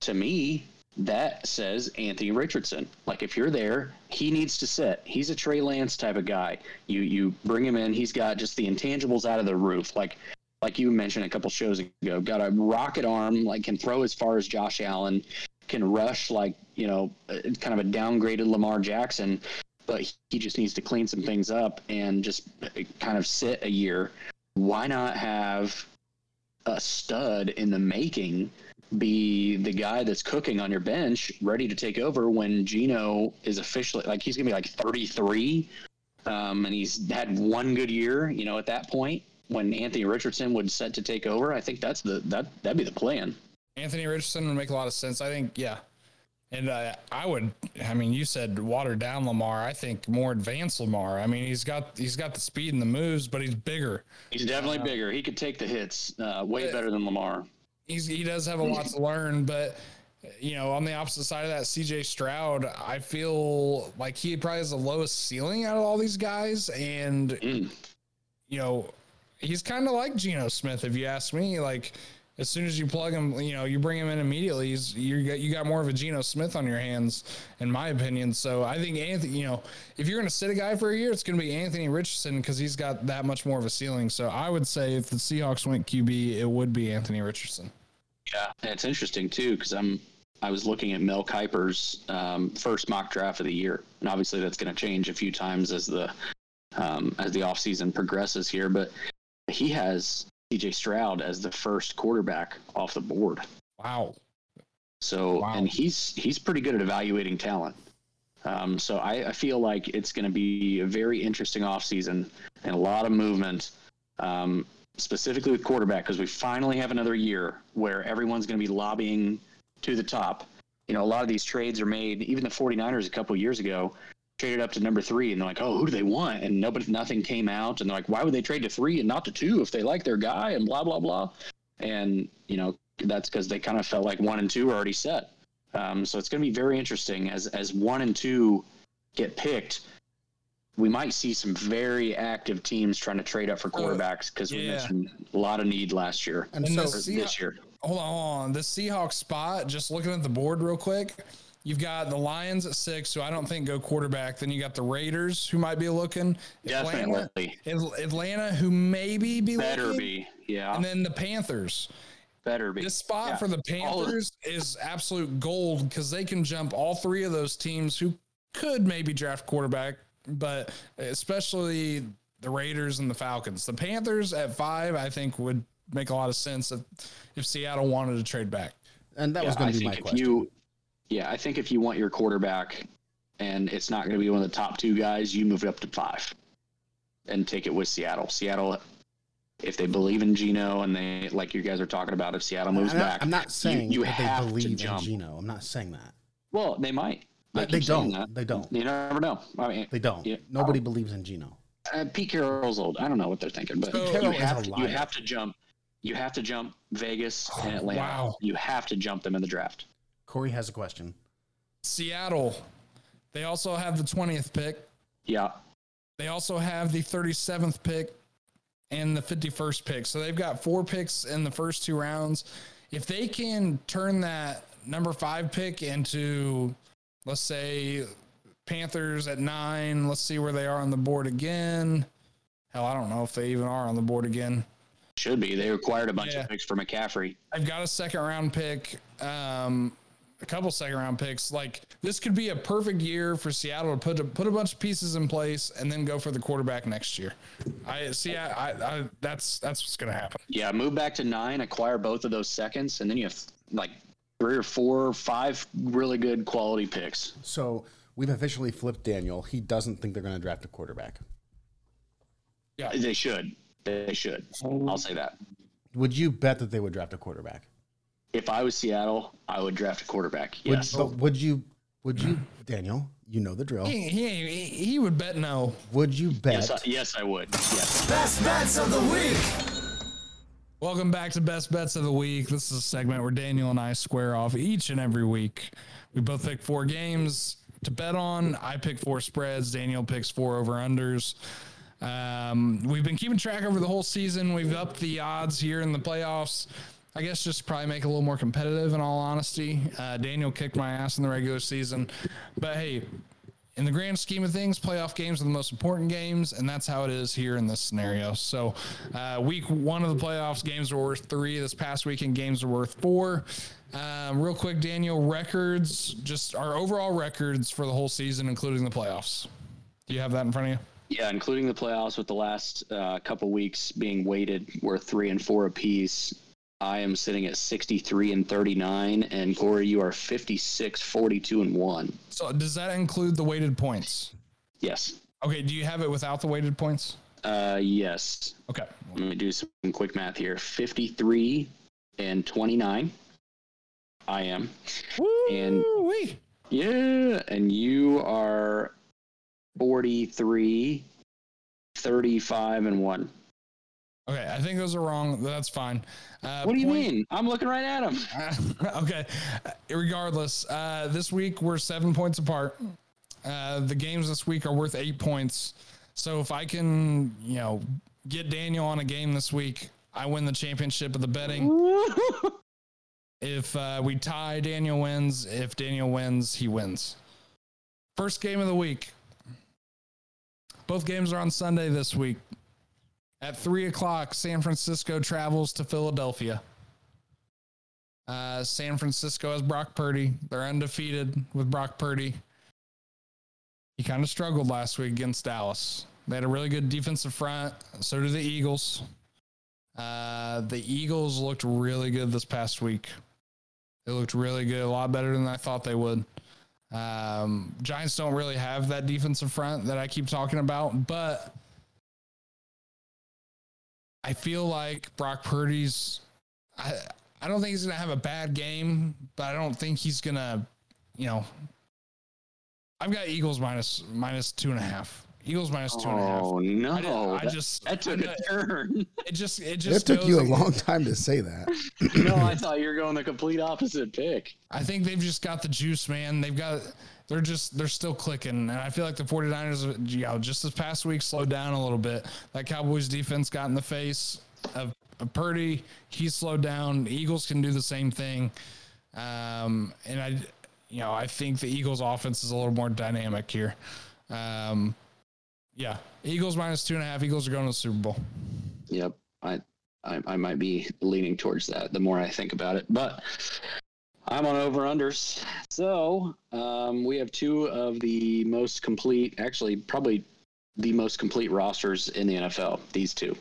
to me that says Anthony Richardson. Like if you're there, he needs to sit. He's a Trey Lance type of guy. You you bring him in. He's got just the intangibles out of the roof. Like like you mentioned a couple shows ago, got a rocket arm, like can throw as far as Josh Allen, can rush like you know, uh, kind of a downgraded Lamar Jackson, but he just needs to clean some things up and just uh, kind of sit a year. Why not have a stud in the making be the guy that's cooking on your bench, ready to take over when Geno is officially like he's gonna be like 33, um, and he's had one good year. You know, at that point when Anthony Richardson would set to take over, I think that's the that that'd be the plan. Anthony Richardson would make a lot of sense. I think, yeah. And uh, I would, I mean, you said watered down Lamar. I think more advanced Lamar. I mean, he's got he's got the speed and the moves, but he's bigger. He's definitely bigger. He could take the hits uh, way better than Lamar. He's he does have a lot to learn, but you know, on the opposite side of that, CJ Stroud, I feel like he probably has the lowest ceiling out of all these guys, and Mm. you know, he's kind of like Geno Smith, if you ask me. Like, as soon as you plug him, you know, you bring him in immediately. He's you got you got more of a Geno Smith on your hands, in my opinion. So I think Anthony, you know, if you're going to sit a guy for a year, it's going to be Anthony Richardson because he's got that much more of a ceiling. So I would say if the Seahawks went QB, it would be Anthony Richardson. Yeah, and it's interesting too because I'm I was looking at Mel Kiper's um, first mock draft of the year, and obviously that's going to change a few times as the um, as the offseason progresses here. But he has C.J. Stroud as the first quarterback off the board. Wow. So Wow. and he's he's pretty good at evaluating talent. Um, so I, I feel like it's going to be a very interesting offseason and a lot of movement, um, specifically with quarterback, because we finally have another year where everyone's going to be lobbying to the top. You know, a lot of these trades are made. Even the 49ers a couple years ago traded up to number three, and they're like, "Oh, who do they want?" And nobody, nothing came out, and they're like, "Why would they trade to three and not to two if they like their guy?" And blah blah blah. And you know, that's because they kind of felt like one and two are already set. Um, so it's going to be very interesting as as one and two get picked. We might see some very active teams trying to trade up for quarterbacks because we yeah. mentioned a lot of need last year And And so Seah- this year. Hold on, hold on. The Seahawks spot, just looking at the board real quick, you've got the Lions at six, who I don't think go quarterback. Then you got the Raiders, who might be looking. Atlanta, Definitely Atl- Atlanta, who maybe be better looking. be, yeah, And then the Panthers. better be. This spot Yeah. for the All of- Panthers is absolute gold because they can jump all three of those teams who could maybe draft quarterback, but especially the Raiders and the Falcons. The Panthers at five, I think, would make a lot of sense if, if Seattle wanted to trade back. and that was going to be my question. you, yeah, I think if you want your quarterback, and it's not going to be one of the top two guys, you move it up to five, and take it with Seattle. Seattle, if they believe in Geno and they like you guys are talking about, if Seattle moves I'm not, back, I'm not saying you that have they to believe in jump. Geno. I'm not saying that. Well, they might. They- they don't. that. They don't. You never know. I mean, They don't. Nobody believes in Geno. uh, Pete Carroll's old. I don't know what they're thinking, but Pete you have to, you have to jump. You have to jump Vegas and Oh, Atlanta. wow. You have to jump them in the draft. Corey has a question. Seattle, they also have the 20th pick. Yeah, They also have the 37th pick and the 51st pick. So they've got four picks in the first two rounds. If they can turn that number five pick into, let's say, Panthers at nine, let's see where they are on the board again. Hell, I don't know if they even are on the board again. should be. They required a bunch Yeah. of picks for McCaffrey. I've got a second round pick, um, a couple second round picks. Like this could be a perfect year for Seattle to put a, put a bunch of pieces in place and then go for the quarterback next year. I see. I, I, I that's that's what's gonna happen. Yeah, move back to nine, acquire both of those seconds, and then you have like three or four, or five really good quality picks. So we've officially flipped Daniel. He doesn't think they're going to draft a quarterback. Yeah. They should. They should. I'll say that. Would you bet that they would draft a quarterback? If I was Seattle, I would draft a quarterback. Yes. Would, but would you? Would you, [clears throat] Daniel? You know the drill. He, he, he would bet no. Would you bet? Yes, I, yes, I would. Yes. Best bets of the week. Welcome back to Best Bets of the Week. This is a segment where Daniel and I square off each and every week. We both pick four games to bet on. I pick four spreads. Daniel picks four over unders. Um, we've been keeping track over the whole season. We've upped the odds here in the playoffs. I guess just probably make a little more competitive in all honesty. Uh, Daniel kicked my ass in the regular season. But hey, in the grand scheme of things, playoff games are the most important games, and that's how it is here in this scenario. So, uh, week one of the playoffs, games are worth three. This past weekend, games are worth four. Um, real quick, Daniel, records, just our overall records for the whole season, including the playoffs. Do you have that in front of you? Yeah, including the playoffs with the last uh, couple weeks being weighted, we're three and four apiece. I am sitting at 63 and 39, and Corey, you are 56, 42 and one. So, does that include the weighted points? Yes. Okay, do you have it without the weighted points? Uh, yes. Okay. Let me do some quick math here. 53 and 29. I am. And Woo-wee. yeah, and you are 43, 35 and one. Okay, I think those are wrong. That's fine. Uh, What do you point- mean? I'm looking right at him. [laughs] okay. Uh, Regardless, uh, this week we're seven points apart. Uh, the games this week are worth eight points. So if I can, you know, get Daniel on a game this week, I win the championship of the betting. [laughs] if uh, we tie, Daniel wins. If Daniel wins, he wins. First game of the week. Both games are on Sunday this week. At three o'clock, San Francisco travels to Philadelphia. Uh, San Francisco has Brock Purdy. They're undefeated with Brock Purdy. He kind of struggled last week against Dallas. They had a really good defensive front. So do the Eagles. Uh, the Eagles looked really good this past week. They looked really good, a lot better than I thought they would. Um, Giants don't really have that defensive front that I keep talking about, but I feel like Brock Purdy's. I I don't think he's gonna have a bad game, but I don't think he's gonna, you know. I've got Eagles minus minus two and a half. Eagles minus two and a half. Oh no! I, didn't- I just that took I- a turn. it just it It just took you a long time to say that. no, I thought you were going the complete opposite pick. I think they've just got the juice, man. They've got they're just they're still clicking. And I feel like the 49ers, you know, just this past week slowed down a little bit. That Cowboys defense got in the face of, of Purdy. He slowed down. Eagles can do the same thing. Um, and I you know, I think the Eagles offense is a little more dynamic here. Um, yeah. Eagles minus two and a half. Eagles are going to the Super Bowl. Yep, I, I I might be leaning towards that the more I think about it, but I'm on over unders. So um, we have two of the most complete, actually probably the most complete rosters in the NFL. These two,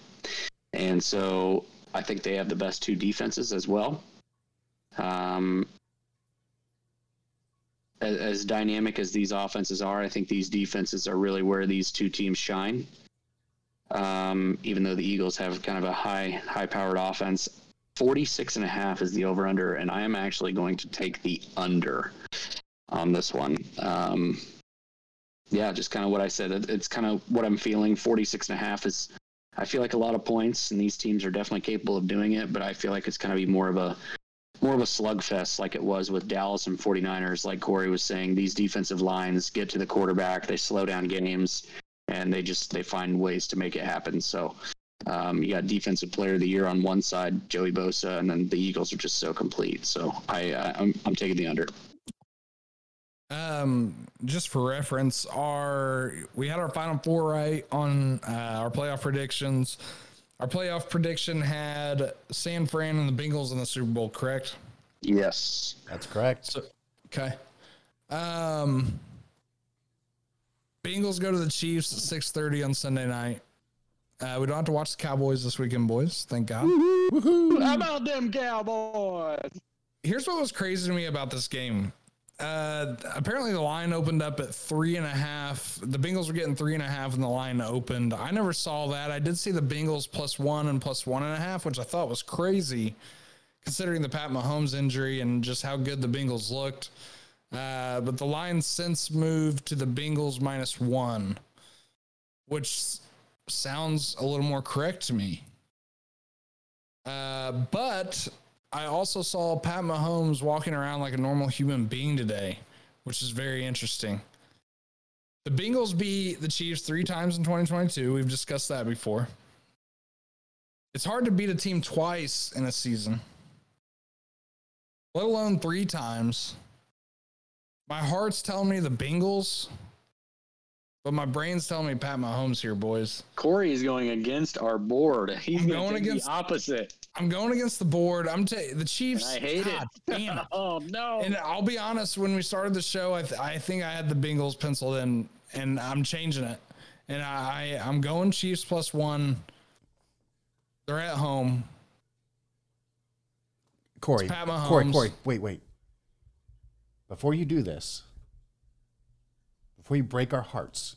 and so I think they have the best two defenses as well. Um, as, as dynamic as these offenses are, I think these defenses are really where these two teams shine. Um, even though the Eagles have kind of a high, high powered offense, 46 and a half is the over under, and I am actually going to take the under on this one. Um, yeah, just kind of what I said. It, it's kind of what I'm feeling. 46 and a half is, I feel like a lot of points, and these teams are definitely capable of doing it, but I feel like it's going to be more of a, more of a slugfest like it was with Dallas and 49ers. Like Corey was saying, these defensive lines get to the quarterback, they slow down games, and they just they find ways to make it happen. So um, you got defensive player of the year on one side, Joey Bosa, and then the Eagles are just so complete. So I uh, I'm, I'm taking the under. Um, just for reference, our we had our final four right on uh, our playoff predictions. Our playoff prediction had San Fran and the Bengals in the Super Bowl, correct? Yes. That's correct. So, okay. Um, Bengals go to the Chiefs at six thirty on Sunday night. Uh, we don't have to watch the Cowboys this weekend, boys. Thank God. How about them Cowboys? here's what was crazy to me about this game. Uh, apparently the line opened up at three and a half. The Bengals were getting three and a half, and the line opened. I never saw that. I did see the Bengals plus one and plus one and a half, which I thought was crazy considering the Pat Mahomes injury and just how good the Bengals looked. Uh, but the line since moved to the Bengals minus one, which sounds a little more correct to me. Uh, but I also saw Pat Mahomes walking around like a normal human being today, which is very interesting. The Bengals beat the Chiefs three times in 2022. We've discussed that before. It's hard to beat a team twice in a season, let alone three times. My heart's telling me the Bengals, but my brain's telling me Pat Mahomes here, boys. Corey is going against our board. He's going going against against- the opposite. I'm going against the board. I'm ta- the Chiefs. And I hate God it. Damn it. [laughs] Oh no! And I'll be honest, when we started the show, I, th- I think I had the Bengals penciled in, and I'm changing it. And I, I'm going Chiefs plus one. They're at home. Corey, Pat Corey, Corey, wait, wait. Before you do this, before you break our hearts,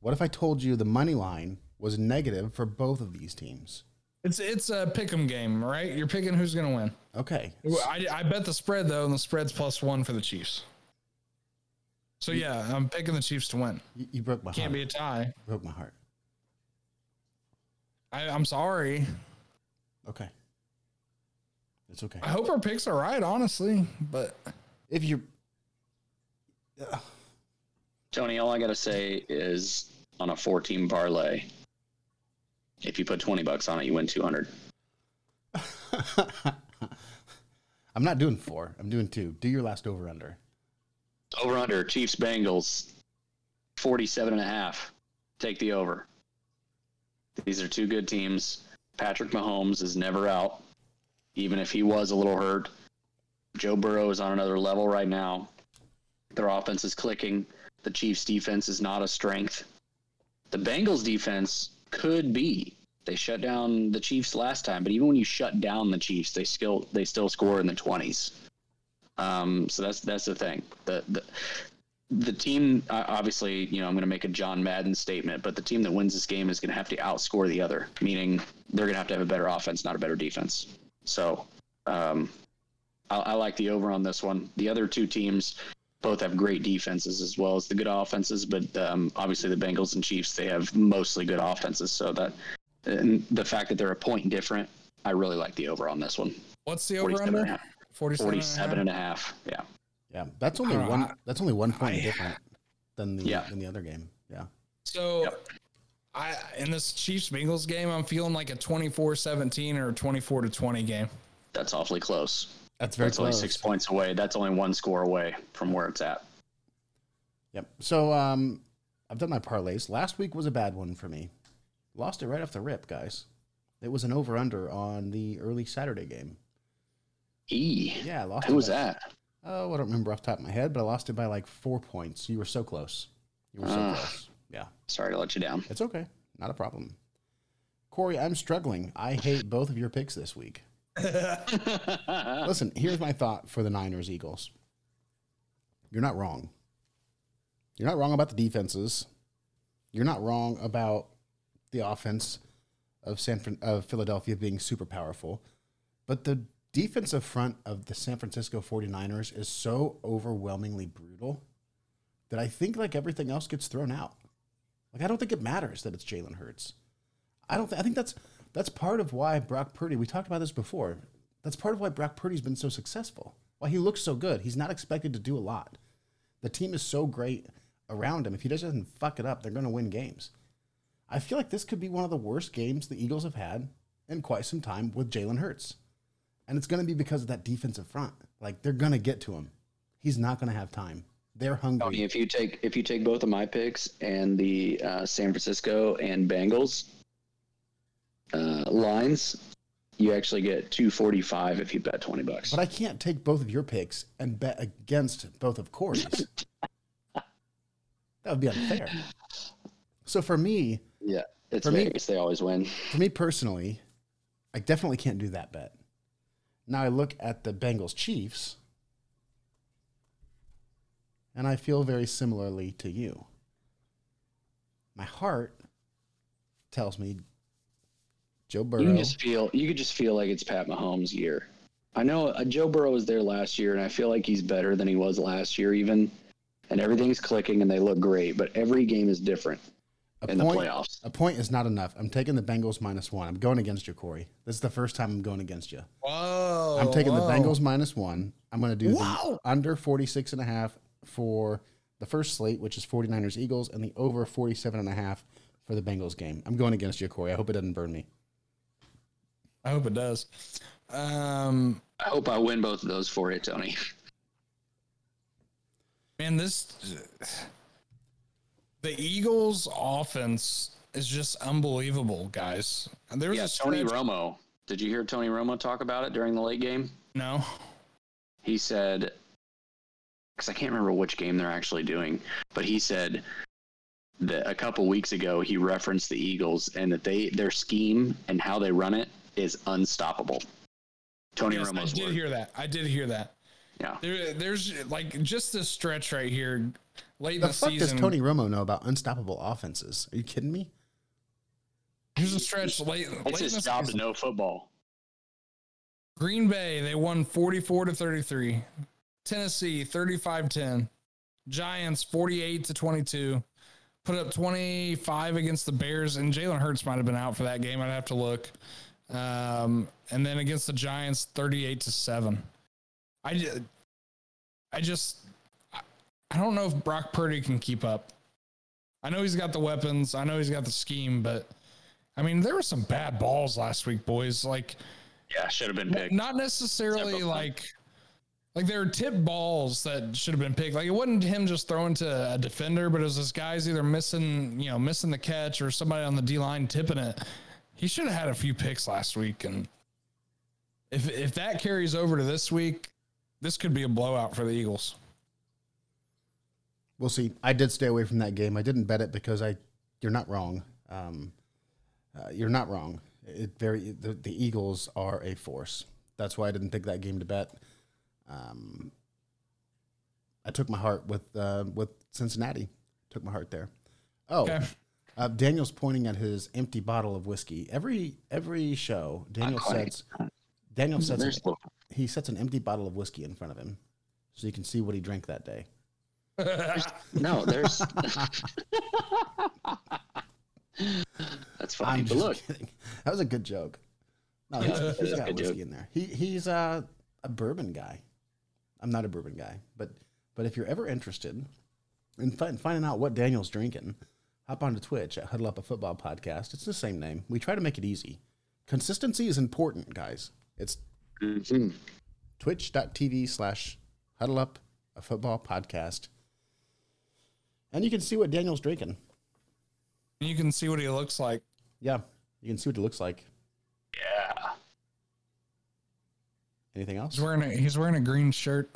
what if I told you the money line was negative for both of these teams? It's it's a pick 'em game, right? You're picking who's going to win. Okay. I, I bet the spread though, and the spread's plus one for the Chiefs. So yeah, I'm picking the Chiefs to win. You, you broke my heart. Can't heart. be a tie. broke my heart. I, I'm sorry. Okay. It's okay. I hope our picks are right, honestly. But If you uh, Tony, all I gotta say is on a four-team parlay, if you put twenty bucks on it, you win two hundred. [laughs] I'm not doing four. I'm doing two. Do your last over under. Over under Chiefs Bengals, 47 and a half. Take the over. These are two good teams. Patrick Mahomes is never out, even if he was a little hurt. Joe Burrow is on another level right now. Their offense is clicking. The Chiefs' defense is not a strength. The Bengals' defense could be. They shut down the Chiefs last time, but even when you shut down the Chiefs, they still they still score in the twenties. Um, so that's that's the thing. The the the team obviously, you know, I'm going to make a John Madden statement, but the team that wins this game is going to have to outscore the other, meaning they're going to have to have a better offense, not a better defense. So, um, I, I like the over on this one. The other two teams both have great defenses as well as the good offenses, but um, obviously the Bengals and Chiefs they have mostly good offenses. So that and the fact that they're a point different, I really like the over on this one. what's the over 47 and a under? half. 47, 47 and a half. Yeah. Yeah, that's only I know, one. I- that's only one point I- different than the Yeah. than the other game. Yeah. So Yep. I in this Chiefs Bengals game, I'm feeling like a 24-17 or a 24 to 20 game. That's awfully close. That's very That's only six points away. That's only one score away from where it's at. Yep. So um, I've done my parlays. Last week was a bad one for me. Lost it right off the rip, guys. It was an over under on the early Saturday game. E. Yeah, I lost. It. Who was by- that? Oh, I don't remember off the top of my head, but I lost it by like four points. You were so close. You were so Ah. close. Yeah, Sorry to let you down. it's okay. Not a problem. Corey, I'm struggling. I hate both of your picks this week. [laughs] Listen, here's my thought for the Niners Eagles. You're not wrong. You're not wrong about the defenses. You're not wrong about the offense of San of Philadelphia being super powerful. But the defensive front of the San Francisco 49ers is so overwhelmingly brutal that I think like everything else gets thrown out. Like I don't think it matters that it's Jalen Hurts. I don't. Th- I think that's that's part of why Brock Purdy. We talked about this before. That's part of why Brock Purdy's been so successful. Why he looks so good. He's not expected to do a lot. The team is so great around him. If he doesn't fuck it up, they're going to win games. I feel like this could be one of the worst games the Eagles have had in quite some time with Jalen Hurts, and it's going to be because of that defensive front. Like they're going to get to him. He's not going to have time. They're hungry. Tony, if you take if you take both of my picks and the uh, San Francisco and Bengals uh, lines, you actually get two forty five if you bet twenty bucks. But I can't take both of your picks and bet against both of Corey's. [laughs] that would be unfair. So for me, yeah, it's For me- Vegas. they always win. for me personally, I definitely can't do that bet. Now I look at the Bengals Chiefs, and I feel very similarly to you. My heart tells me Joe Burrow. You can just feel you could just feel like it's Pat Mahomes' year. I know uh, Joe Burrow was there last year, and I feel like he's better than he was last year, even. And everything's clicking, and they look great. But every game is different A in point, the playoffs. a point is not enough. I'm taking the Bengals minus one. I'm going against you, Corey. This is the first time I'm going against you. Whoa. I'm taking whoa. the Bengals minus one. I'm going to do Wow. the under 46 and a half for the first slate, which is 49ers Eagles, and the over 47 and a half for the Bengals game. I'm going against you, Corey. I hope it doesn't burn me. I hope it does. Um, I hope I win both of those for you, Tony. man, this the Eagles' offense is just unbelievable, guys. There was Yeah, a Tony Romo. Did you hear Tony Romo talk about it during the late game? No, He said, because I can't remember which game they're actually doing, but he said that a couple weeks ago he referenced the Eagles and that they their scheme and how they run it is unstoppable. Tony yes, I did word. hear that. I did hear that. Yeah. There, there's like just this stretch right here, late in The the fuck season. does Tony Romo know about unstoppable offenses? Are you kidding me? Here's a stretch late. It's late in his the job to know football. Green Bay, they won 44 to 33. Tennessee, 35 10. Giants, 48 to 22. Put up 25 against the Bears, and Jalen Hurts might have been out for that game. I'd have to look. Um, and then against the Giants, 38 to 7. I, I just, I- don't know if Brock Purdy can keep up. I know he's got the weapons, I know he's got the scheme, but I mean, there were some bad balls last week, boys. Like, Yeah, should have been picked. not necessarily like like there were tip balls that should have been picked. Like it wasn't him just throwing to a defender, but it was this guy's either missing, you know, missing the catch or somebody on the D line tipping it. He should have had a few picks last week, and if if that carries over to this week, this could be a blowout for the Eagles. We'll see. I did stay away from that game. I didn't bet it because I. You're not wrong. Um, uh, you're not wrong. It very the, the Eagles are a force. That's why I didn't pick that game to bet. Um, I took my heart with uh, with Cincinnati. Took my heart there. Oh, Okay. Uh, Daniel's pointing at his empty bottle of whiskey. Every every show, Daniel sets Daniel sets an, he sets an empty bottle of whiskey in front of him, so you can see what he drank that day. no, there's. [laughs] That's funny. I'm But look, kidding. That was a good joke. No, he's, that he's a got whiskey joke. in there. He he's uh, a bourbon guy. I'm not a bourbon guy, but but if you're ever interested in fi- finding out what Daniel's drinking, hop onto Twitch at Huddle Up a Football Podcast. It's the same name. We try to make it easy. Consistency is important, guys. It's Mhm. twitch.tv slash huddle up a football podcast. And you can see what Daniel's drinking. You can see what he looks like. Yeah, you can see what he looks like. yeah. Anything else? He's wearing a he's wearing a green shirt.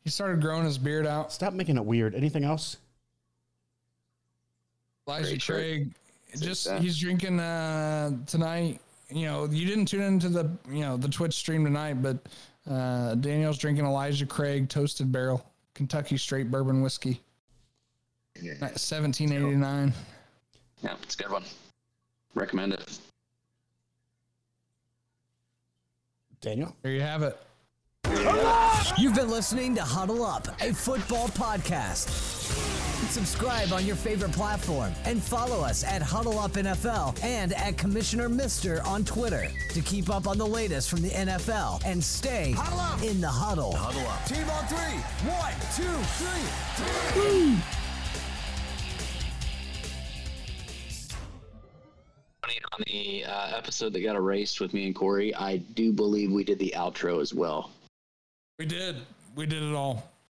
He started growing his beard out. Stop making it weird. Anything else? Elijah Great. Craig, Says just that. he's drinking uh, tonight. You know, you didn't tune into the you know the Twitch stream tonight, but uh, Daniel's drinking Elijah Craig Toasted Barrel Kentucky Straight Bourbon Whiskey, seventeen eighty nine. Yeah, it's a good one. Recommend it. Daniel? There you have it. You've been listening to Huddle Up, a football podcast. Subscribe on your favorite platform and follow us at Huddle Up NFL and at Commissioner Mister on Twitter to keep up on the latest from the NFL and stay in the huddle. Huddle up. Team on three. One, two, three. Funny, On the uh, episode that got erased with me and Corey, I do believe we did the outro as well. We did. We did it all.